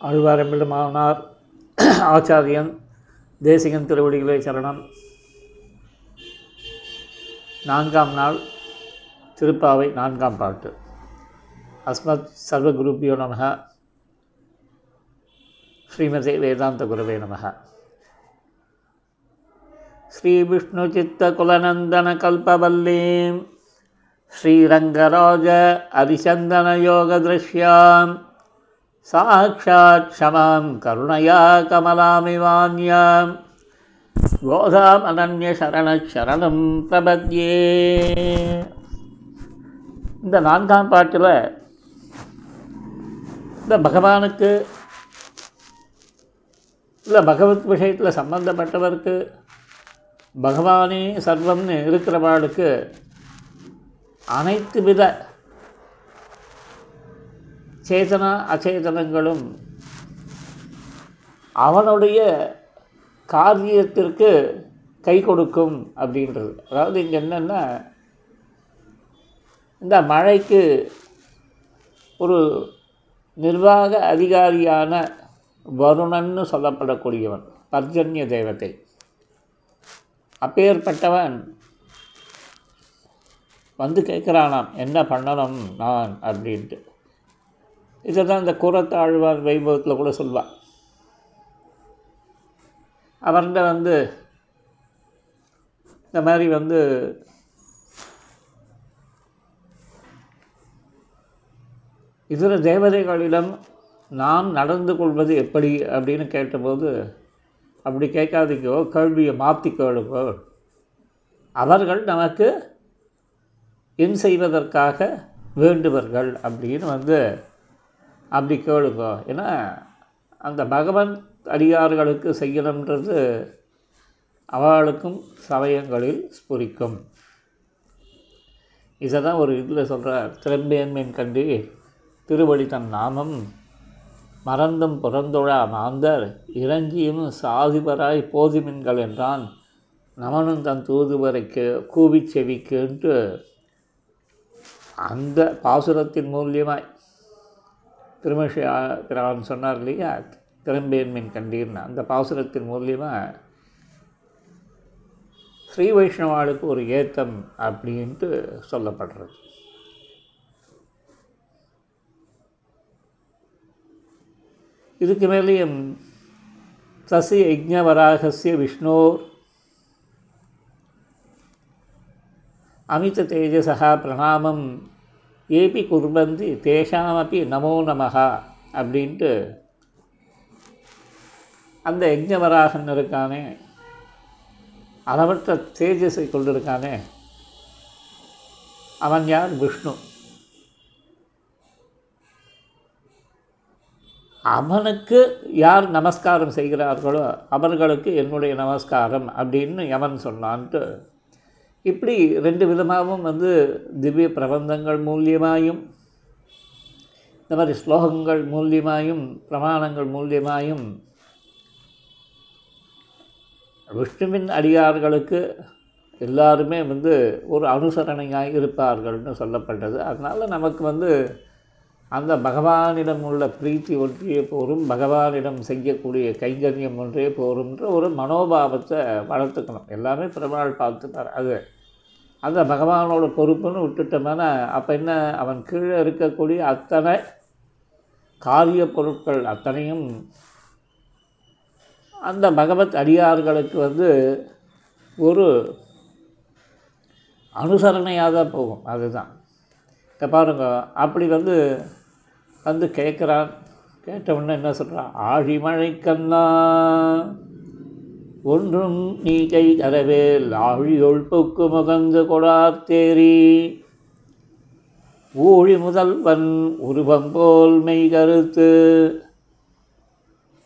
ஆழ்வாரெம்பில் மாமனார் ஆச்சாரியன் தேசிகன் திருவடிகளே சரணம். நான்காம் நாள் திருப்பாவை நான்காம் பாட்டு. அஸ்மத் சர்வகுருப்பியோ நமக. ஸ்ரீமதே வேதாந்த குருவே நமக. ஸ்ரீவிஷ்ணுச்சித்தகுலநந்தனகல்பவல்லீம் ஸ்ரீரங்கராஜ அரிசந்தனயோகதிருஷ்யாம் साक्षात् क्षमां करुणया कमलामिवान्यां கோதாமனன்யசரணம் பிரபத்யே இந்த நான்காம் பாட்டில் இந்த பகவானுக்கு இல்லை பகவத் விஷயத்தில் சம்பந்தப்பட்டவருக்கு பகவானே சர்வம்னு இருக்கிறவாளுக்கு அனைத்து வித சேதனா அச்சேதனங்களும் அவனுடைய காரியத்திற்கு கை கொடுக்கும் அப்படின்றது. அதாவது இங்கே என்னென்னா இந்த மழைக்கு ஒரு நிர்வாக அதிகாரியான வருணன்னு சொல்லப்படக்கூடியவன் பர்ஜன்ய தேவத்தை அப்பேற்பட்டவன் வந்து கேட்குறானாம் என்ன பண்ணணும் நான்? அப்படின்ட்டு. இதை தான் இந்த குரத்தாழ்வார் வைபவத்தில் கூட சொல்வார் அவர்கிட்ட வந்து இந்த மாதிரி வந்து இதர தேவதைகளிடம் நாம் நடந்து கொள்வது எப்படி அப்படின்னு கேட்டபோது அப்படி கேட்காதீங்கோ கேள்வியை மாற்றி கேளுங்கோ. அவர்கள் நமக்கு என் செய்வதற்காக வேண்டுவர்கள் அப்படின்னு வந்து அப்படி கேளுங்கோ. ஏன்னா அந்த பகவன் அடியார்களுக்கு செய்யணுன்றது அவர்களுக்கும் சமயங்களில் ஸ்புரிக்கும். இதை தான் ஒரு இதில் சொல்கிறார் திறம்பேன்மேன் கண்டி திருவடி தன் நாமம் மறந்தும் புறந்தொழா மாந்தர் இறங்கியும் சாதிபராய் போதிமின்கள் என்றான். நமனும் தன் தூதுவரைக்கு கூவி என்று அந்த பாசுரத்தின் மூலியமாய் திருமஷி பிரான் சொன்னார் இல்லையா? திறம்பேன்மின் கண்டீர்னு அந்த பாசுரத்தின் மூலியமாக ஸ்ரீ வைஷ்ணவாளுக்கு ஒரு ஏத்தம் அப்படின்ட்டு சொல்லப்படுறது. இதுக்கு மேலேயும் சசி யஜ்ஞவராகசிய விஷ்ணோர் அமித தேஜசா பிரணாமம் ஏபி குர்வந்தி தேஷாமப்பி நமோ நமஹா அப்படின்ட்டு அந்த யஜ்ஞவராகன் இருக்கானே அளவற்ற தேஜஸை கொண்டிருக்கானே அவன் யார்? விஷ்ணு. அவனுக்கு யார் நமஸ்காரம் செய்கிறார்களோ அவர்களுக்கு என்னுடைய நமஸ்காரம் அப்படின்னு எவன் சொன்னான்ட்டு இப்படி ரெண்டு விதமாகவும் வந்து திவ்ய பிரபந்தங்கள் மூலியமாயும் இந்த மாதிரி ஸ்லோகங்கள் மூலியமாயும் பிரமாணங்கள் மூலியமாயும் விஷ்ணுவின் அடியார்களுக்கு எல்லாருமே வந்து ஒரு அனுசரணையாக இருப்பார்கள்னு சொல்லப்பட்டது. அதனால் நமக்கு வந்து அந்த பகவானிடம் உள்ள பிரீத்தி ஒன்றே போரும் பகவானிடம் செய்யக்கூடிய கைங்கரியம் ஒன்றே போரும்ன்ற ஒரு மனோபாவத்தை வளர்த்துக்கணும். எல்லாமே பெருமாள் பார்த்துப்பார் அது அந்த பகவானோட பொறுப்புன்னு விட்டுட்டோம்னா அப்போ என்ன? அவன் கீழே இருக்கக்கூடிய அத்தனை காரிய பொருட்கள் அத்தனையும் அந்த பகவத் அடியார்களுக்கு வந்து ஒரு அனுசரணையாக தான் போகும். அதுதான். இப்போ பாருங்க. அப்படி வந்து வந்து கேட்குறான் கேட்டவுடனே என்ன சொல்கிறான் ஆழிமழை ஒன்றும் நீ கை தரவேல். ஆழியொள் பொக்கு முகந்து கொடாத்தேரி ஊழி முதல்வன் உருவம் போல் மெய் கருத்து.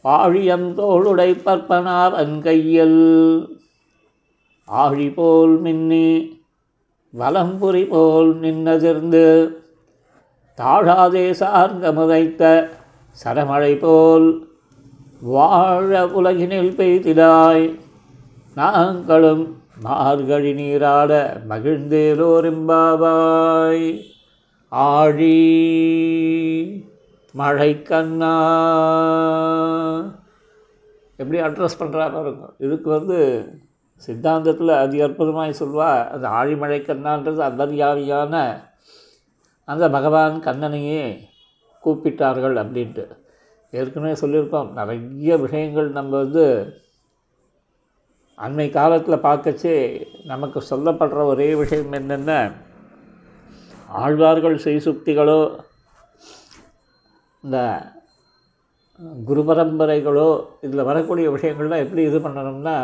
பாழியம் தோளுடை பற்பனாவன் கையில் ஆழி போல் மின்னி வலம்புரி போல் நின்னதிர்ந்து தாழாதே சார்ந்தமுதைத்த சரமழை போல் வாழ உலகினில் பெய்திடாய். நாங்களும் மார்கழி நீராட மகிழ்ந்தேலோரிம்பாவாய் ஆழி மழை கண்ணா எப்படி அட்ரஸ் பண்ணுறா பாருங்க. இதுக்கு வந்து சித்தாந்தத்தில் அதி அற்புதமாய் சொல்வா அந்த ஆழிமழை கண்ணான்றது அந்தர்யாவியான அந்த பகவான் கண்ணனையே கூப்பிட்டார்கள் அப்படின்ட்டு. ஏற்கனவே சொல்லியிருக்கோம் நிறைய விஷயங்கள் நம்ம வந்து அண்மை காலத்தில் பார்க்கச்சே நமக்கு சொல்லப்படுற ஒரே விஷயம் என்னென்ன? ஆழ்வார்கள் செய்சுக்திகளோ இந்த குரு பரம்பரைகளோ இதில் வரக்கூடிய விஷயங்கள்லாம் எப்படி இது பண்ணணும்னா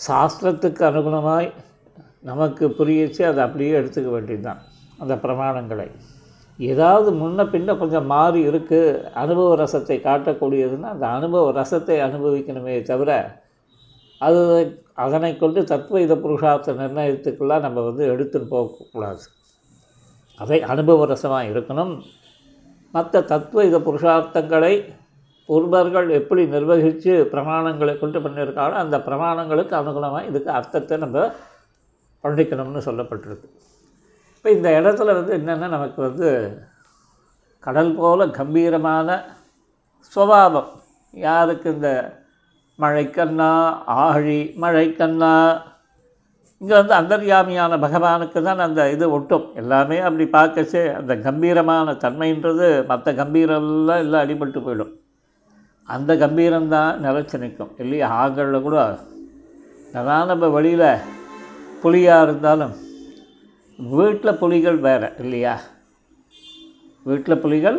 சாஸ்திரத்துக்கு அனுகுணமாய் நமக்கு புரியச்சு அதை அப்படியே எடுத்துக்க வேண்டியது தான் அந்த பிரமாணங்களை. ஏதாவது முன்ன பின்ன கொஞ்சம் மாறி இருக்குது அனுபவ ரசத்தை காட்டக்கூடியதுன்னா அந்த அனுபவ ரசத்தை அனுபவிக்கணுமே தவிர அது அதனை கொண்டு தத்வைத இத புருஷார்த்த நிர்ணயத்துக்கெல்லாம் நம்ம வந்து எடுத்துன்னு போகக்கூடாது. அதை அனுபவ ரசமாக இருக்கணும். மற்ற தத்துவ புருஷார்த்தங்களை ஒருவர்கள் எப்படி நிர்வகித்து பிரமாணங்களை கொண்டு பண்ணியிருக்காங்களோ அந்த பிரமாணங்களுக்கு அனுகுணமாக இதுக்கு அர்த்தத்தை நம்ம பண்டிக்கணும்னு சொல்லப்பட்டிருக்கு. இப்போ இந்த இடத்துல வந்து என்னென்னா நமக்கு வந்து கடல் போல கம்பீரமான சுவாபம் யாருக்கு இந்த மழைக்கண்ணா ஆழி மழைக்கண்ணா இங்கே வந்து அந்தர்யாமியான பகவானுக்கு தான் அந்த இது ஒட்டும். எல்லாமே அப்படி பார்க்கச்சே அந்த கம்பீரமான தன்மைன்றது மற்ற கம்பீரெல்லாம் எல்லாம் அடிபட்டு போயிடும். அந்த கம்பீரம்தான் நிலச்சி நிற்கும். இல்லையா? ஆங்களில் கூட அதான் நம்ம வழியில் புலியாக இருந்தாலும் வீட்டில் புலிகள் வேறு இல்லையா? வீட்டில் புலிகள்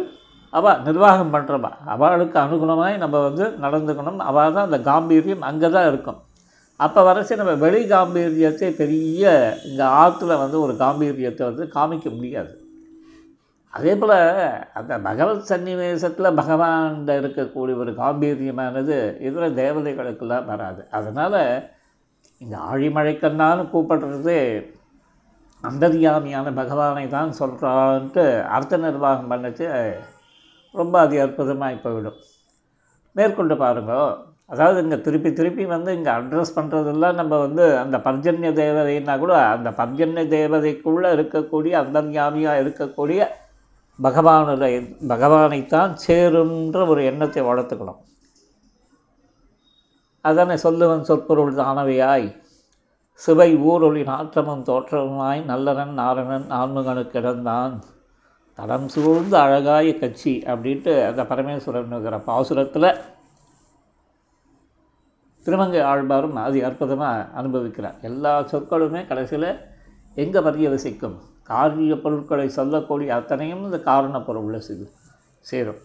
அவள் நிர்வாகம் பண்ணுறவா அவளுக்கு அனுகுணமாய் நம்ம வந்து நடந்துக்கணும். அவள் தான் அந்த காம்பீரியம் அங்கே தான் இருக்கும். அப்போ வரைச்சி நம்ம வெளி காம்பீரியத்தை பெரிய இந்த ஆற்றுல வந்து ஒரு காம்பீரியத்தை வந்து காமிக்க முடியாது. அதே போல் அந்த பகவத் சன்னிவேசத்தில் பகவான் இருக்கக்கூடிய ஒரு காம்பீரியமானது இதில் தேவதைகளுக்கெல்லாம் வராது. அதனால் இந்த ஆழிமழைக்கண்ணான்னு கூப்பிடுறது அந்தர்யாமியான பகவானை தான் சொல்கிறான்ட்டு அர்த்த நிர்வாகம் பண்ணிச்சு ரொம்ப அதி அற்புதமாக போயிடும். மேற்கொண்டு பாருங்கோ. அதாவது இங்கே திருப்பி திருப்பி வந்து இங்கே அட்ரஸ் பண்ணுறதெல்லாம் நம்ம வந்து அந்த பர்ஜன்ய தேவதைன்னா கூட அந்த பர்ஜன்ய தேவதைக்குள்ளே இருக்கக்கூடிய அந்தர்யாமியாக இருக்கக்கூடிய பகவானுடைய பகவானைத்தான் சேருன்ற ஒரு எண்ணத்தை வளர்த்துக்கணும். அதனை சொல்லுவன் சொற்பொருள் தானவையாய். சிவை ஊரொளி நாற்றமும் தோற்றமுமாய் நல்லனன் நாரணன் ஆன்மகனு கிடந்தான் தடம் சூழ்ந்து அழகாய கட்சி அப்படின்ட்டு அந்த பரமேஸ்வரனுங்கிற பாசுரத்தில் திருமங்கை ஆழ்வாரும் அது அற்புதமாக அனுபவிக்கிறார். எல்லா சொற்களுமே கடைசியில் எங்கே பரியவசிக்கும்? காரிய பொருட்களை சொல்லக்கூடிய அத்தனையும் இந்த காரண பொருளில் சிது சேரும்.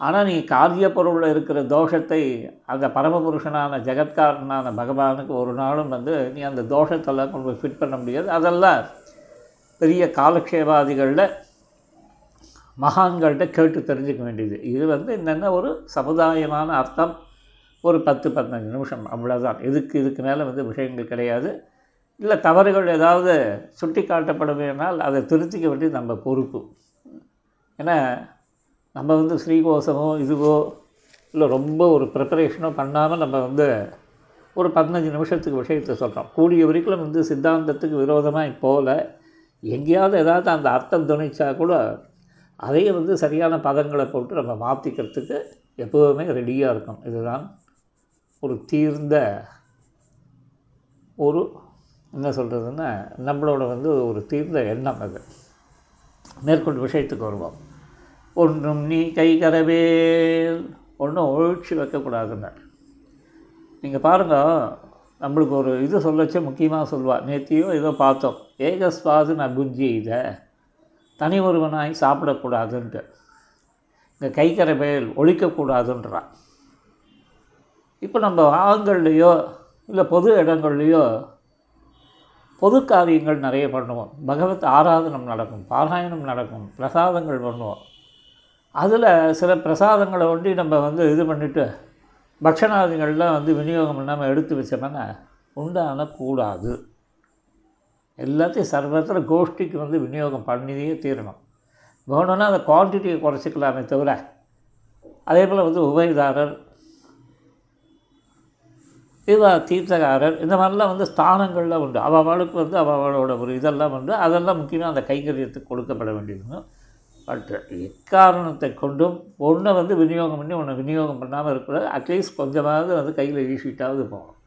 ஆனால் நீ காரிய பொருளில் இருக்கிற தோஷத்தை அந்த பரமபுருஷனான ஜெகத்காரனான பகவானுக்கு ஒரு நாளும் வந்து நீ அந்த தோஷத்தெல்லாம் கொண்டு போய் ஃபிட் பண்ண முடியாது. அதெல்லாம் பெரிய காலக்ஷேபாதிகளில் மகான்கள்கிட்ட கேட்டு தெரிஞ்சுக்க வேண்டியது. இது வந்து என்னென்ன ஒரு சமுதாயமான அர்த்தம்? ஒரு பத்து பதினஞ்சு நிமிஷம் அவ்வளோதான் இதுக்கு இதுக்கு மேலே வந்து விஷயங்கள் கிடையாது. இல்லை தவறுகள் ஏதாவது சுட்டி காட்டப்படுவேனால் அதை திருத்திக்க வேண்டியது நம்ம பொறுப்பு. ஏன்னா நம்ம வந்து ஸ்ரீகோசமோ இதுவோ இல்லை ரொம்ப ஒரு ப்ரிப்பரேஷனோ பண்ணாமல் நம்ம வந்து ஒரு பதினஞ்சு நிமிஷத்துக்கு விஷயத்தை சொல்கிறோம் கூடிய வரைக்கும் வந்து சித்தாந்தத்துக்கு விரோதமாக போகல எங்கேயாவது ஏதாவது அந்த அர்த்தம் துணிச்சா கூட அதையே வந்து சரியான பதங்களை போட்டு நம்ம மாற்றிக்கிறதுக்கு எப்போவுமே ரெடியாக இருக்கும் இதுதான் ஒரு தீர்ந்த ஒரு என்ன சொல்கிறதுன்னா நம்மளோட வந்து ஒரு தீர்ந்த எண்ணம் அது. மேற்கொண்டு விஷயத்துக்கு வருவோம். ஒன்றும் நீ கை கரவேல். ஒன்றும் ஒழிச்சு வைக்கக்கூடாதுன்னார் நீங்கள் பாருங்கள் நம்மளுக்கு ஒரு இது சொல்லச்சு முக்கியமாக சொல்லுவாள் நேத்தியோ ஏதோ பார்த்தோம். ஏகஸ்வாது அபுஞ்சி இதை தனி ஒருவனாய் சாப்பிடக்கூடாதுன்ட்டு. இந்த கை கரவேல் ஒழிக்கக்கூடாதுன்றான் இப்போ நம்ம ஆங்கள்லேயோ இல்லை பொது இடங்கள்லையோ பொது காரியங்கள் நிறைய பண்ணுவோம். பகவத் ஆராதனம் நடக்கும் பாராயணம் நடக்கும் பிரசாதங்கள் பண்ணுவோம். அதில் சில பிரசாதங்களை ஒண்டி நம்ம வந்து இது பண்ணிவிட்டு பக்ஷணாதிகள்லாம் வந்து விநியோகம் பண்ணாமல் எடுத்து வச்சோம்னா உண்டான கூடாது. எல்லாத்தையும் சர்வத்தில் கோஷ்டிக்கு வந்து விநியோகம் பண்ணியே தீரணும். வேணும்னா அந்த குவான்டிட்டியை குறைச்சிக்கலாமே தவிர அதே போல் வந்து உபயதாரர் இவ தீர்த்தகாரர் இந்த மாதிரிலாம் வந்து ஸ்தானங்கள்லாம் உண்டு. அவளுக்கு வந்து அவளோட ஒரு இதெல்லாம் உண்டு. அதெல்லாம் முக்கியமாக அந்த கைங்கரியத்துக்கு கொடுக்கப்பட வேண்டியது. பட் எக்காரணத்தை கொண்டும் ஒன்றை வந்து விநியோகம் பண்ணி ஒன்றை விநியோகம் பண்ணாமல் இருக்கக்கூடாது அட்லீஸ்ட் கொஞ்சமாவது வந்து கையில் வீசிட்டாவது போகணும்.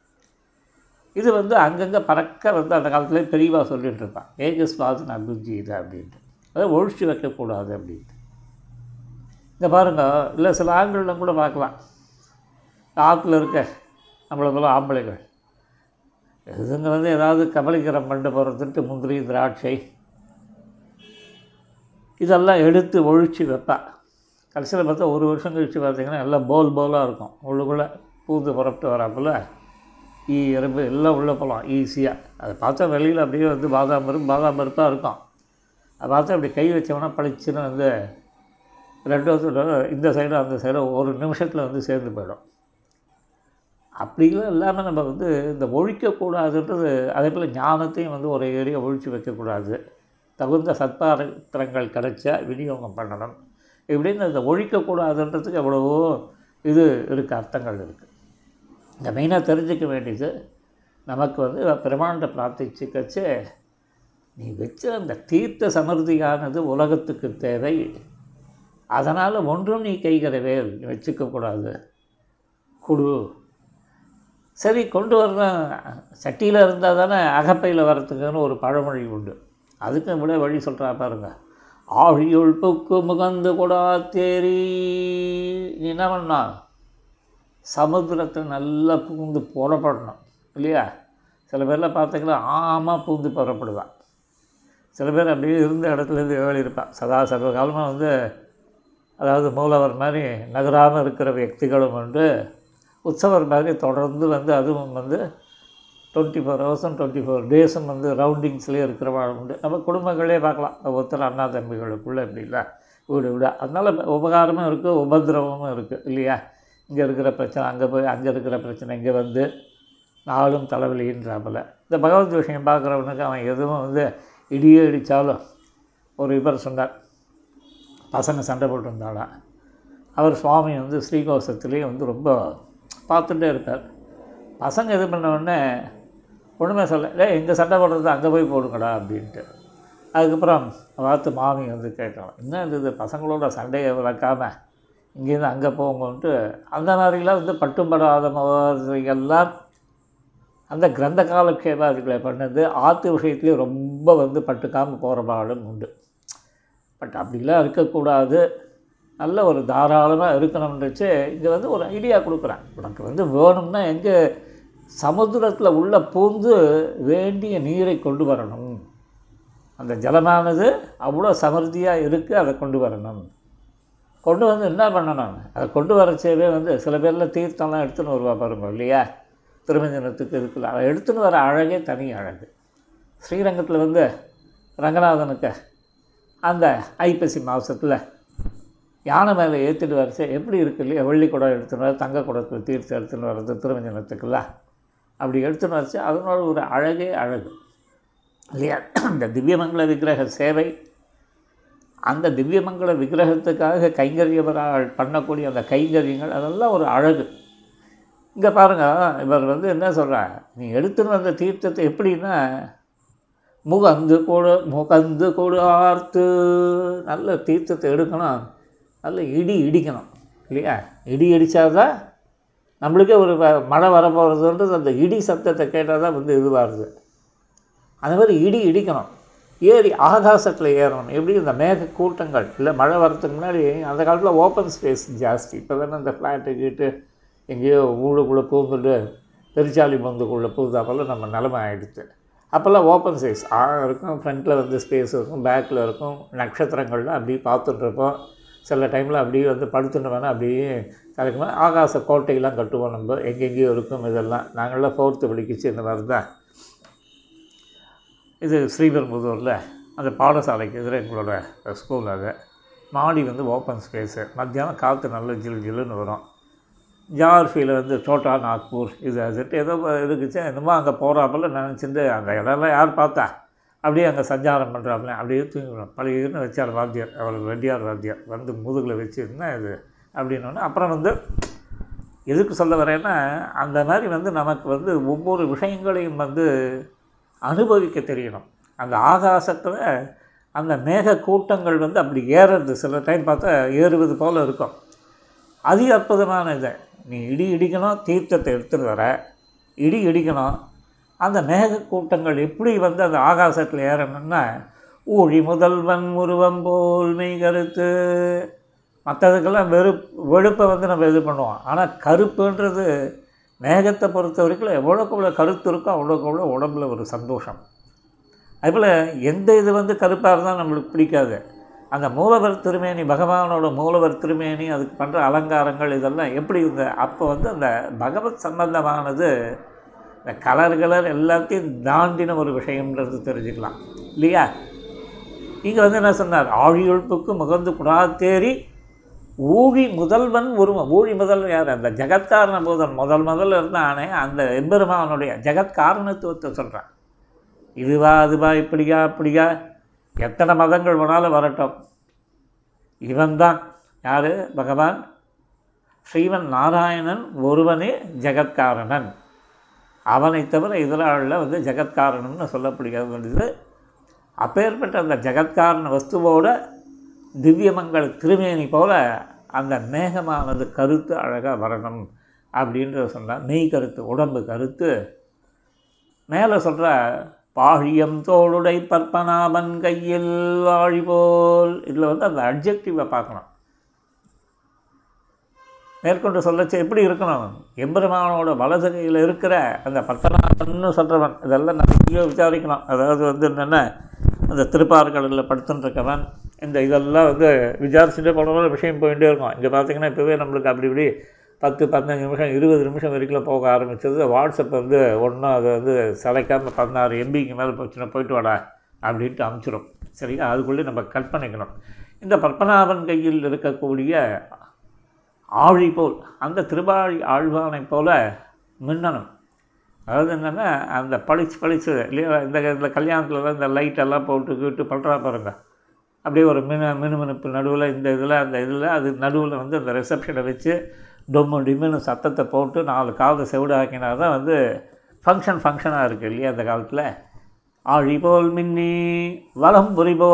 இது வந்து அங்கங்கே பறக்க வந்து அந்த காலத்துலேயே தெளிவாக சொல்லிகிட்டு இருப்பான் ஏகஸ்வாதன் அபிஜி இது அப்படின்ட்டு. அதை ஒழிச்சு வைக்கக்கூடாது அப்படின்ட்டு. இந்த பாருங்க இல்லை சில ஆண்கள்லாம் கூட பார்க்கலாம். ஆற்றுல இருக்க நம்மளை போல ஆம்பளைகள். இதுங்க வந்து ஏதாவது கபலீகரம் பண்ண போகிறதுன்ட்டு முந்திரி திராட்சை இதெல்லாம் எடுத்து ஒழித்து வைப்பேன் கடைசியில் பார்த்தா ஒரு வருஷம் கழித்து பார்த்தீங்கன்னா எல்லாம் போல் போலாக இருக்கும். உள்ளுக்குள்ளே பூந்து புறப்பட்டு வராப்புல ஈ எறும்பு எல்லாம் உள்ளே போகலாம் ஈஸியாக அதை பார்த்தா வெளியில் அப்படியே வந்து பாதாம் பருப்பு பாதாம் பருப்பாக இருக்கும். அதை பார்த்தா அப்படி கை வச்சோம்னா பளிச்சுன்னு வந்து ரெண்டு வருஷம் இந்த சைடும் அந்த சைடும் ஒரு நிமிஷத்தில் வந்து சேர்ந்து போயிடும். அப்படிலாம் இல்லாமல் நம்ம வந்து இந்த ஒழிக்கக்கூடாதுன்றது அதே போல் ஞானத்தையும் வந்து ஒரு ஏரியா ஒழிச்சு வைக்கக்கூடாது. தகுந்த சத்பாத்திரங்கள் கிடைச்சா விநியோகம் பண்ணணும். இப்படின்னு இந்த ஒழிக்கக்கூடாதுன்றதுக்கு எவ்வளவோ இது இருக்குது அர்த்தங்கள் இருக்குது இந்த மெயினாக தெரிஞ்சுக்க வேண்டியது நமக்கு வந்து பிரமாண்ட பிரார்த்திச்சுக்கச்சு நீ வச்ச அந்த தீர்த்த சமிருதியானது உலகத்துக்கு தேவை. அதனால் ஒன்றும் நீ கைகரவேல் நீ வச்சுக்கக்கூடாது குழு சரி கொண்டு வர்றேன் சட்டியில் இருந்தால் தானே அகப்பையில் வரத்துக்குன்னு ஒரு பழமொழி உண்டு. அதுக்கும் விட வழி சொல்கிறார் பாருங்கள் ஆழியுள் புக்கு முகந்து கொடாத்தேரி நீ என்ன பண்ணணும் சமுத்திரத்தில் நல்லா புகுந்து புறப்படணும் இல்லையா? சில பேர்லாம் பார்த்திங்கன்னா ஆமாம் புகுந்து புறப்படுவான். சில பேர் அப்படியே இருந்த இடத்துலேருந்து ஏழி இருப்பான். சதா சர்வ காலமாக வந்து அதாவது மூலவர் மாதிரி நகராமல் இருக்கிற வியக்திகளும் உண்டு. உற்சவர் மாதிரி தொடர்ந்து வந்து அதுவும் வந்து டுவெண்ட்டி ஃபோர் ஹவர்ஸும் டுவெண்ட்டி ஃபோர் டேஸும் வந்து ரவுண்டிங்ஸ்லேயே இருக்கிறவா உண்டு. நம்ம குடும்பங்களே பார்க்கலாம். ஒருத்தர் அண்ணா தம்பிகளுக்குள்ளே இப்படி இல்லை. வீடு வீடு. அதனால் உபகாரமும் இருக்குது உபதிரவமும் இருக்குது இல்லையா? இங்கே இருக்கிற பிரச்சனை அங்கே போய் அங்கே இருக்கிற பிரச்சனை இங்கே வந்து நாளும் தலைவலின்றாப்பில் இந்த பகவத் விஷயம் பார்க்குறவனுக்கு அவன் எதுவும் வந்து இடியே இடித்தாலும் ஒரு இவர் சொன்னார். பசங்க சண்டை போட்டிருந்தாலாம் அவர் சுவாமி வந்து ஸ்ரீகோஷத்துலேயே வந்து ரொம்ப பார்த்துட்டே இருப்பார். பசங்க இது பண்ண உடனே ஒன்றுமே சொல்ல டேய் இந்த சண்டை போடுறது அங்கே போய் போடுங்கடா அப்படின்ட்டு. அதுக்கப்புறம் பார்த்து மாமி வந்து கேட்கலாம் என்ன இது இது பசங்களோட சண்டையை விளக்காமல் இங்கேருந்து அங்கே போங்கன்ட்டு அந்த மாதிரிலாம் வந்து பட்டும்படாத மாதிரிகள்லாம் அந்த கிரந்த காலக்ஷேபாதிகளை பண்ணது ஆற்று விஷயத்துலேயும் ரொம்ப வந்து பட்டுக்காமல் போகிற பாடும் உண்டு. பட் அப்படிலாம் இருக்கக்கூடாது. நல்ல ஒரு தாராளமாக இருக்கணும்ன்றச்சு இங்கே வந்து ஒரு ஐடியா கொடுக்குறேன். உனக்கு வந்து வேணும்னா எங்கே சமுத்திரத்தில் உள்ள பூந்து வேண்டிய நீரை கொண்டு வரணும். அந்த ஜலமானது அவ்வளோ சமர்த்தியாக இருக்குது அதை கொண்டு வரணும். கொண்டு வந்து என்ன பண்ணணும்? அதை கொண்டு வரச்சேவே வந்து சில பேரில் தீர்த்தம்லாம் எடுத்துன்னு வருவா பாருங்கள் இல்லையா? திருமஞ்சனத்துக்கு இருக்குல்ல அதை எடுத்துன்னு வர அழகே தனி அழகு. ஸ்ரீரங்கத்தில் வந்து ரங்கநாதனுக்கு அந்த ஐப்பசி மாதத்தில் யானை மேலே ஏற்றிட்டு வரச்சே எப்படி இருக்கு இல்லையா? வெள்ளி குடம் எடுத்துன்னு வர தங்க குடத்தில் தீர்த்து எடுத்துன்னு வர்றது திருமஞ்சனத்துக்குல்ல. அப்படி எடுத்துன்னு வச்சு அதனோட ஒரு அழகே அழகு. இல்லையா? இந்த திவ்யமங்கல விக்கிரக சேவை அந்த திவ்யமங்கல விக்கிரகத்துக்காக கைங்கரியவரால் பண்ணக்கூடிய அந்த கைங்கரியங்கள் அதெல்லாம் ஒரு அழகு. இங்கே பாருங்கள் இவர் வந்து என்ன சொல்கிறார் நீ எடுத்துன்னு வந்த தீர்த்தத்தை எப்படின்னா முகந்து கொடு முகந்து கொடு ஆர்த்து. நல்ல தீர்த்தத்தை எடுக்கணும் நல்ல இடி இடிக்கணும் இல்லையா? இடி அடித்தாதான் நம்மளுக்கே ஒரு வ- மழை வரப்போகிறதுன்றது அந்த இடி சத்தத்தை கேட்டால் தான் வந்து இதுவாகுது அந்த மாதிரி இடி இடிக்கணும். ஏறி ஆகாசத்தில் ஏறணும். எப்படி இந்த மேக கூட்டங்கள் இல்லை மழை வரத்துக்கு முன்னாடி அந்த காலத்தில் ஓப்பன் ஸ்பேஸ் ஜாஸ்தி. இப்போ தானே இந்த ஃப்ளாட்டு கீட்டு எங்கேயோ ஊழுக்குள்ளே பூந்துட்டு பெருச்சாலி பந்துக்குள்ளே பூந்தாப்பெல்லாம் நம்ம நிலமை ஆகிடுச்சு அப்போல்லாம் ஓப்பன் ஸ்பேஸ் ஆழம் இருக்கும். ஃப்ரண்ட்டில் வந்து ஸ்பேஸ் இருக்கும். பேக்கில் இருக்கும். நட்சத்திரங்கள்லாம் அப்படியே பார்த்துட்டு இருப்போம். சில டைமில் அப்படியே வந்து படுத்துட்டு வேணால் அப்படியே கிடைக்குமா ஆகாச கோட்டையெல்லாம் கட்டுவோம் நம்ம. எங்கெங்கேயோ இருக்கும் இதெல்லாம். நாங்கள்லாம் ஃபோர்த்து படிக்கிச்சு இந்த மாதிரி தான். இது ஸ்ரீபெரும்புதூரில் அந்த பாடசாலைக்கு எதிரே எங்களோட ஸ்கூல் அது. மாடி வந்து ஓப்பன் ஸ்பேஸு மத்தியானம் காற்று நல்ல ஜில் ஜில்லுன்னு வரும். ஜார்ஃபியில் வந்து டோட்டா நாக்பூர் இது அதுட்டு ஏதோ இருக்குச்சு என்னமோ அங்கே போகிறாப்பில் நினச்சிட்டு அந்த இடம்லாம் யார் பார்த்தா? அப்படியே அங்கே சஞ்சாரம் பண்ணுறாப்புல அப்படியே தூங்கிடும் பழையன்னு வச்சார் வாத்தியார் அவர் ரெட்டியார் வாத்தியார் வந்து முதுகில் வச்சு என்ன இது? அப்படின்னோடனே அப்புறம் வந்து எதுக்கு சொல்ல வரேன்னா அந்த மாதிரி வந்து நமக்கு வந்து ஒவ்வொரு விஷயங்களையும் வந்து அனுபவிக்க தெரியணும். அந்த ஆகாசத்தில் அந்த மேக கூட்டங்கள் வந்து அப்படி ஏறுறது. சில டைம் பார்த்தா ஏறுவது போல் இருக்கும். அதி அற்புதமான இது. நீ இடி இடிக்கணும் தீர்த்தத்தை எடுத்துகிட்டு வர. இடி இடிக்கணும் அந்த மேக கூட்டங்கள் எப்படி வந்து அந்த ஆகாசத்தில் ஏறணும்னா ஊழி முதல்வன் உருவம் போல் மெய் கருத்து. மற்றதுக்கெல்லாம் வெறுப் வெளுப்பை வந்து நம்ம இது பண்ணுவோம். ஆனால் கருப்புன்றது மேகத்தை பொறுத்த வரைக்கும் எவ்வளோக்கு எவ்வளோ கருத்து இருக்கோ அவ்வளோக்கு அவ்வளோ உடம்புல ஒரு சந்தோஷம். அதுபோல் எந்த இது வந்து கருப்பாக இருந்தால் நம்மளுக்கு பிடிக்காது. அந்த மூலவர் திருமேனி பகவானோட மூலவர் திருமேனி அதுக்கு பண்ணுற அலங்காரங்கள் இதெல்லாம் எப்படி இந்த அப்போ வந்து அந்த பகவத் சம்பந்தமானது இந்த கலர் கலர் எல்லாத்தையும் தாண்டின ஒரு விஷயம்ன்றது தெரிஞ்சுக்கலாம் இல்லையா? இங்கே வந்து என்ன சொன்னார்? ஆழியொழுப்புக்கு முகந்து குடாத்தேறி ஊழி முதல்வன் உருவம் ஊழி முதல்வன் யார்? அந்த ஜெகத்காரண போதன் முதல் முதல்ல இருந்தானே அந்த எம்பெருமானுடைய ஜெகத்காரணத்துவத்தை சொல்கிறான் இதுவா அதுவா இப்படியா அப்படியா? எத்தனை மதங்கள் வேணாலும் வரட்டும். இவன்தான் யார்? பகவான்? ஸ்ரீவன் நாராயணன் ஒருவனே ஜெகத்காரணன். அவனை தவிர எதிராளில் வந்து ஜெகத்காரணம்னு சொல்லப்படுகிறது அப்பேற்பட்ட அந்த ஜெகத்காரண வஸ்துவோட திவ்யமங்கள திருமேனி போல அந்த மேகமானது கருத்து அழகாக வரணும் அப்படின்றத சொன்னார். மெய் கருத்து உடம்பு கருத்து. மேலே சொல்கிற பாழியம் தோளுடை பற்பனாபன் கையில் வாழிபோல் இதில் வந்து அந்த அப்ஜெக்டிவை பார்க்கணும். மேற்கொண்டு சொல்லச்சு எப்படி இருக்கணும்? எம்பெருமானோட வலது கையில் இருக்கிற அந்த பத்மநாபன்னு சொல்கிறவன் இதெல்லாம் நிறைய விசாரிக்கணும். அதாவது வந்து என்னென்ன அந்த திருப்பார்கடலில் படுத்துட்டுருக்கவன் இந்த இதெல்லாம் வந்து விசாரிச்சுட்டே போனவங்க விஷயம் போயிட்டே இருக்கும். இங்கே பார்த்தீங்கன்னா இப்போவே நம்மளுக்கு அப்படி இப்படி பத்து பதினஞ்சு நிமிஷம் இருபது நிமிஷம் வரைக்கும் போக ஆரம்பித்தது வாட்ஸ்அப் வந்து ஒன்றும் அதை வந்து சிலைக்காமல் பதினாறு எம்பிக்கு மேலே போச்சுன்னா போயிட்டு வாடா அப்படின்ட்டு அமுச்சிடும் சரியா? அதுக்குள்ளே நம்ம கட் பண்ணிக்கணும் இந்த பத்மநாபன் கையில் இருக்கக்கூடிய ஆழி போல் அந்த திருவாழி ஆழ்வானை போல மின்னணும். அதாவது என்னென்னா அந்த பளிச்சு பளிச்சு இல்லையா இந்த இந்த கல்யாணத்துலலாம் இந்த லைட்டெல்லாம் போட்டு கிட்டு பண்ணுறா பாருங்க. அப்படியே ஒரு மினு மினுமினுப்பு நடுவில் இந்த இதில் அந்த இதில் அது நடுவில் வந்து அந்த ரிசப்ஷனை வச்சு டொம்மு டிம்முன்னு சத்தத்தை போட்டு நாலு காதை செவிடு ஆக்கினா தான் வந்து ஃபங்க்ஷன் ஃபங்க்ஷனாக இருக்குது இல்லையா அந்த காலத்தில். ஆழி போல் மின்னி வலம் புரிபோ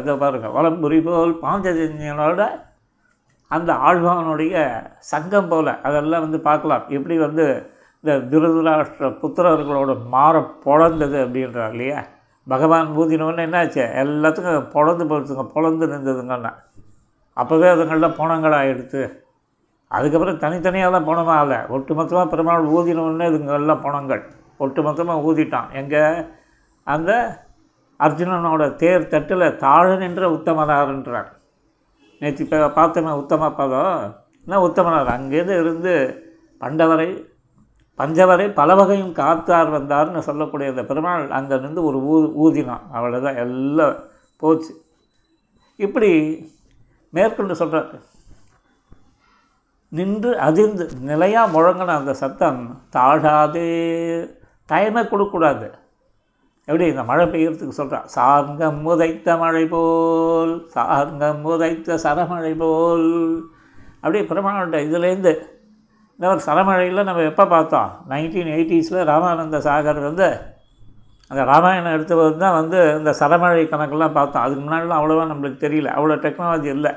இதை பாருங்கள் வலம் புரிபோல் பாஞ்சஜன்யனோட அந்த ஆழ்வானுடைய சங்கம் போல் அதெல்லாம் வந்து பார்க்கலாம். எப்படி வந்து இந்த திருதராஷ்டிர புத்திரர்களோட மாற பொழந்தது அப்படின்றார் இல்லையா? பகவான் ஊதினோடனே என்னாச்சு? எல்லாத்துக்கும் பொழந்து போச்சுங்க பொழந்து நின்றதுங்கன்னா அப்போவே அதுங்கள்லாம் போனங்களாக எடுத்து அதுக்கப்புறம் தனித்தனியாலாம் போனமாக ஆகலை. ஒட்டுமொத்தமாக பெருமாள் ஊதினோடனே இதுங்கெல்லாம் போனங்கள். ஒட்டுமொத்தமாக ஊதிட்டான். எங்கே? அந்த அர்ஜுனனோட தேர் தட்டில் தாழ நின்ற உத்தமனார்ன்றார். நேற்று இப்போ பார்த்தோமே உத்தம பதம் என்ன உத்தமனார்? அங்கேருந்து இருந்து பண்டவரை பஞ்சவரை பல வகையும் காத்தார் வந்தார்னு சொல்லக்கூடிய அந்த பெருமாள் அங்கே நின்று ஒரு ஊ ஊதினான். அவ்வளோதான் எல்லாம் போச்சு. இப்படி மேற்கொண்டு சொல்கிறார் நின்று அதிர்ந்து நிலையாக முழங்கின அந்த சத்தம் தாழாதே டைமே கொடுக்கக்கூடாது. எப்படி இந்த மழை பெய்யறதுக்கு சொல்கிறான் சார்ங்கம் முதைத்த மழை போல் சார்ங்கம் முதைத்த சரமழை போல். அப்படியே பெருமாள்கிட்ட இதுலேருந்து இந்த ஒரு சரமழையில் நம்ம எப்போ பார்த்தோம்? நைன்டீன் எயிட்டிஸில் ராமானந்த சாகர் வந்து அந்த ராமாயணம் எடுத்து தான் வந்து இந்த சரமழை கணக்கெல்லாம் பார்த்தோம். அதுக்கு முன்னாடிலாம் அவ்வளோவா நம்மளுக்கு தெரியல. அவ்வளோ டெக்னாலஜி இல்லை.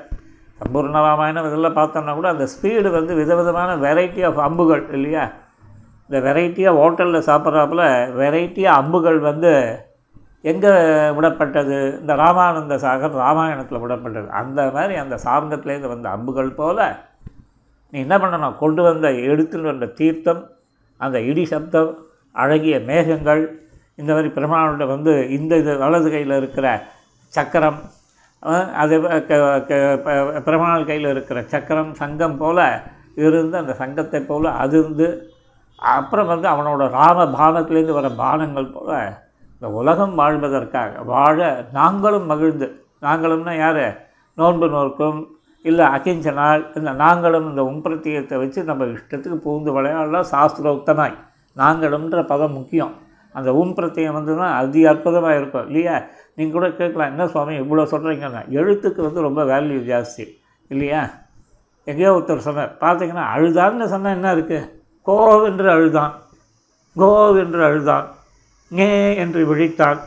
சம்பூர்ண ராமாயணம் இதெல்லாம் பார்த்தோம்னா கூட அந்த ஸ்பீடு வந்து விதவிதமான வெரைட்டி ஆஃப் அம்புகள் இல்லையா? இந்த வெரைட்டியாக ஹோட்டலில் சாப்பிட்றாப்புல வெரைட்டியாக அம்புகள் வந்து எங்கே விடப்பட்டது? இந்த ராமானந்த சாகர் ராமாயணத்தில் விடப்பட்டது. அந்த மாதிரி அந்த சார்ந்தத்துலேருந்து வந்த அம்புகள் போல் நீ என்ன பண்ணணும்? கொண்டு வந்த எடுத்துன்னு வந்த தீர்த்தம் அந்த இடி சப்தம் அழகிய மேகங்கள் இந்த மாதிரி பெருமாளோட வந்து இந்த இது வலது கையில் இருக்கிற சக்கரம் அது பெருமாள் கையில் இருக்கிற சக்கரம் சங்கம் போல் இருந்து அந்த சங்கத்தை போல் அதிர்ந்து அப்புறம் வந்து அவனோட ராம பானத்திலேருந்து வர பானங்கள் போல் இந்த உலகம் வாழ்வதற்காக வாழ நாங்களும் மகிழ்ந்து நாங்களும்னா யார்? நோன்பு நோக்கும் இல்லை அகிஞ்சனால் இந்த நாங்களும் இந்த உம்பிரத்தியத்தை வச்சு நம்ம இஷ்டத்துக்கு பூந்து விளையாடலாம் சாஸ்திரோக்தமாய் நாங்களும்ன்ற பதம் முக்கியம். அந்த உம் பிரத்தியம் வந்துன்னா அதி அற்புதமாக இருக்கும். இல்லையா? நீங்கள் கூட கேட்கலாம் என்ன சுவாமி இவ்வளோ சொல்கிறீங்கன்னா எழுத்துக்கு வந்து ரொம்ப வேல்யூ ஜாஸ்தி. இல்லையா? எங்கேயோ ஒருத்தர் சொன்னார் பார்த்தீங்கன்னா அழுதான்னு சொன்னால் என்ன இருக்குது கோவென்று அழுதான். கோவென்று அழுதான். நே என்று விழித்தான்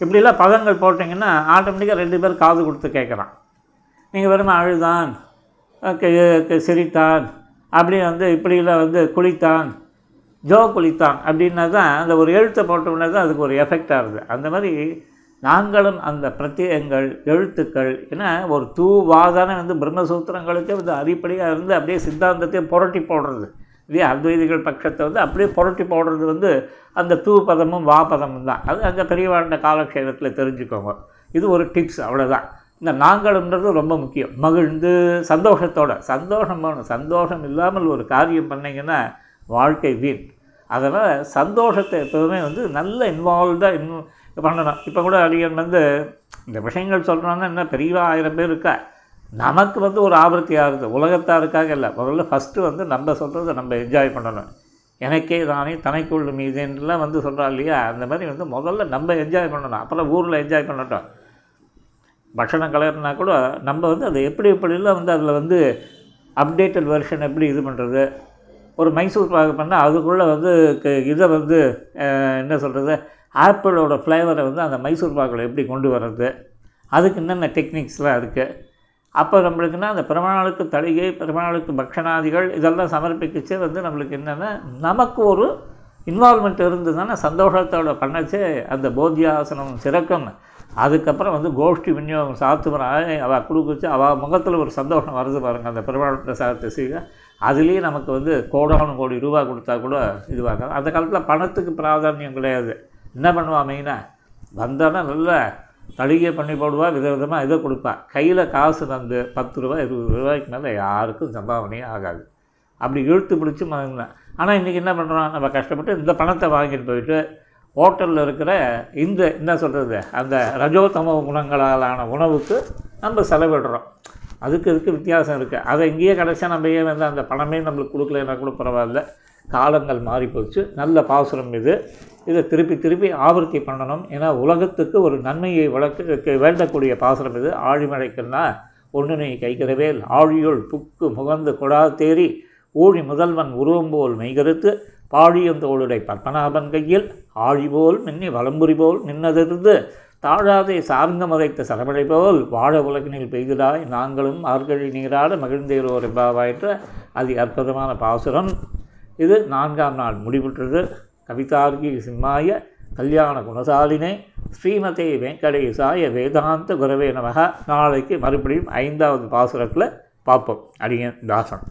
இப்படிலாம் பதங்கள் போட்டிங்கன்னா ஆட்டோமேட்டிக்காக ரெண்டு பேர் காது கொடுத்து கேட்குறான் நீங்கள் வெறும் அழுதான் சிரித்தான் அப்படி வந்து இப்படிலாம் வந்து குளித்தான் ஜோ குளித்தான் அப்படின்னா தான் அந்த ஒரு எழுத்தை போட்டோம்னா தான் அதுக்கு ஒரு எஃபெக்ட் ஆகுது. அந்த மாதிரி நாங்களும் அந்த பிரத்யங்கள் எழுத்துக்கள் ஏன்னா ஒரு தூவாதான வந்து பிரம்மசூத்திரங்களுக்கே வந்து அடிப்படையாக இருந்து அப்படியே சித்தாந்தத்தையே புரட்டி போடுறது. இதே அத்வைதிகள் பட்சத்தை வந்து அப்படியே புரட்டி போடுறது வந்து அந்த தூ பதமும் வா பதமும் தான். அது அங்கே பெரியவாண்ட காலக்ஷேபத்தில் தெரிஞ்சுக்கோங்க. இது ஒரு டிப்ஸ் அவ்வளோதான் இந்த நாங்களும்ன்றது ரொம்ப முக்கியம். மகிழ்ந்து சந்தோஷத்தோட சந்தோஷம் வேணும் சந்தோஷம் இல்லாமல் ஒரு காரியம் பண்ணிங்கன்னா வாழ்க்கை வீண். அதனால் சந்தோஷத்தை எப்போதுமே வந்து நல்ல இன்வால்வ்டாக இன் பண்ணணும். இப்போ கூட அடியன் வந்து இந்த விஷயங்கள் சொல்கிறோன்னா என்ன பெரியவா ஆயிரம் பேர் இருக்கா? நமக்கு வந்து ஒரு ஆபத்து ஆகுது. உலகத்தாருக்காக இல்லை. முதல்ல ஃபஸ்ட்டு வந்து நம்ம சொல்கிறத நம்ம என்ஜாய் பண்ணணும். எனக்கே தானே தனக்குள்ள மீதுன்றலாம் வந்து சொல்கிறா இல்லையா? அந்த மாதிரி வந்து முதல்ல நம்ம என்ஜாய் பண்ணணும். அப்புறம் ஊரில் என்ஜாய் பண்ணட்டும். பட்சணம் கலர்னா கூட நம்ம வந்து அதை எப்படி எப்படிலாம் வந்து அதில் வந்து அப்டேட்டட் வெர்ஷன் எப்படி இது பண்ணுறது ஒரு மைசூர் பாகு பண்ணால் அதுக்குள்ளே வந்து இதை வந்து என்ன சொல்கிறது ஆப்பிளோட ஃப்ளேவரை வந்து அந்த மைசூர் பாக்கில் எப்படி கொண்டு வர்றது? அதுக்கு என்னென்ன டெக்னிக்ஸ்லாம் இருக்குது அப்போ நம்மளுக்குன்னா அந்த பெருமாளுக்கு தளிகை பெருமாளுக்கு பக்ஷணாதிகள் இதெல்லாம் சமர்ப்பிக்கச்சே வந்து நம்மளுக்கு என்னென்னா நமக்கு ஒரு இன்வால்மெண்ட் இருந்ததுன்னா சந்தோஷத்தோட பண்ணச்சே அந்த போத்தியாசனம் சிறக்கும். அதுக்கப்புறம் வந்து கோஷ்டி விநியோகம் சாத்துவராக அவள் கொடுக்குச்சு அவள் முகத்தில் ஒரு சந்தோஷம் வருது பாருங்கள் அந்த பெருமாள் பிரசாதத்தை செய்ய அதுலேயே நமக்கு வந்து கோடானு கோடி ரூபா கொடுத்தா கூட இதுவாக அந்த காலத்தில் பணத்துக்கு பிராதானியம் கிடையாது. என்ன பண்ணுவான் மெயினாக வந்தோன்னா நல்ல தளிகை பண்ணி போடுவா விதவிதமாக இதை கொடுப்பா. கையில் காசு தந்து பத்து ரூபா இருபது ரூபாய்க்கு மேலே யாருக்கும் சம்பாவனையே ஆகாது. அப்படி இழுத்து பிடிச்சி மகிழ்ந்தேன் ஆனால் இன்றைக்கி என்ன பண்ணுறோம் நம்ம கஷ்டப்பட்டு இந்த பணத்தை வாங்கிட்டு போயிட்டு ஹோட்டலில் இருக்கிற இந்த என்ன சொல்கிறது அந்த ரஜோத்தம குணங்களாலான உணவுக்கு நம்ம செலவிடுறோம். அதுக்கு இதுக்கு வித்தியாசம் இருக்குது அதை இங்கேயே கிடச்சா நம்ம ஏன் வந்து அந்த பணமே நம்மளுக்கு கொடுக்கலன்னா கூட பரவாயில்ல. காலங்கள் மாறி போச்சு நல்ல பாசுரம் இது. இதை திருப்பி திருப்பி ஆவர்த்தி பண்ணணும். ஏன்னா உலகத்துக்கு ஒரு நன்மையை வளர்க்க வேண்டக்கூடிய பாசுரம் இது. ஆழிமழைக்குன்னா ஒன்றுனை கைக்கிறவேல் ஆழியுள் புக்கு முகந்து கொடா தேறி ஊழி முதல்வன் உருவம் போல் மெய்கருத்து பாழியந்தோளுடை பத்மநாபன் கையில் ஆழிபோல் மின்னி வலம்புரி போல் நின்னதிருந்து தாழாதே சார்ந்த மறைத்த சரமழை போல் வாழ உலகினில் பெய்ததாய் நாங்களும் ஆர்கழி நீராட மகிழ்ந்தேரோர் என்ற அதி அற்புதமான பாசுரம். இது நான்காம் நாள் முடிவுற்றது. கவிதார்கி சிம்மாய கல்யாண குணசாலினே ஸ்ரீமதே வெங்கடேசாய வேதாந்த குரவே நமக. நாளைக்கு மறுபடியும் ஐந்தாவது பாசுரத்தில் பார்ப்போம். அடியன் தாசன்.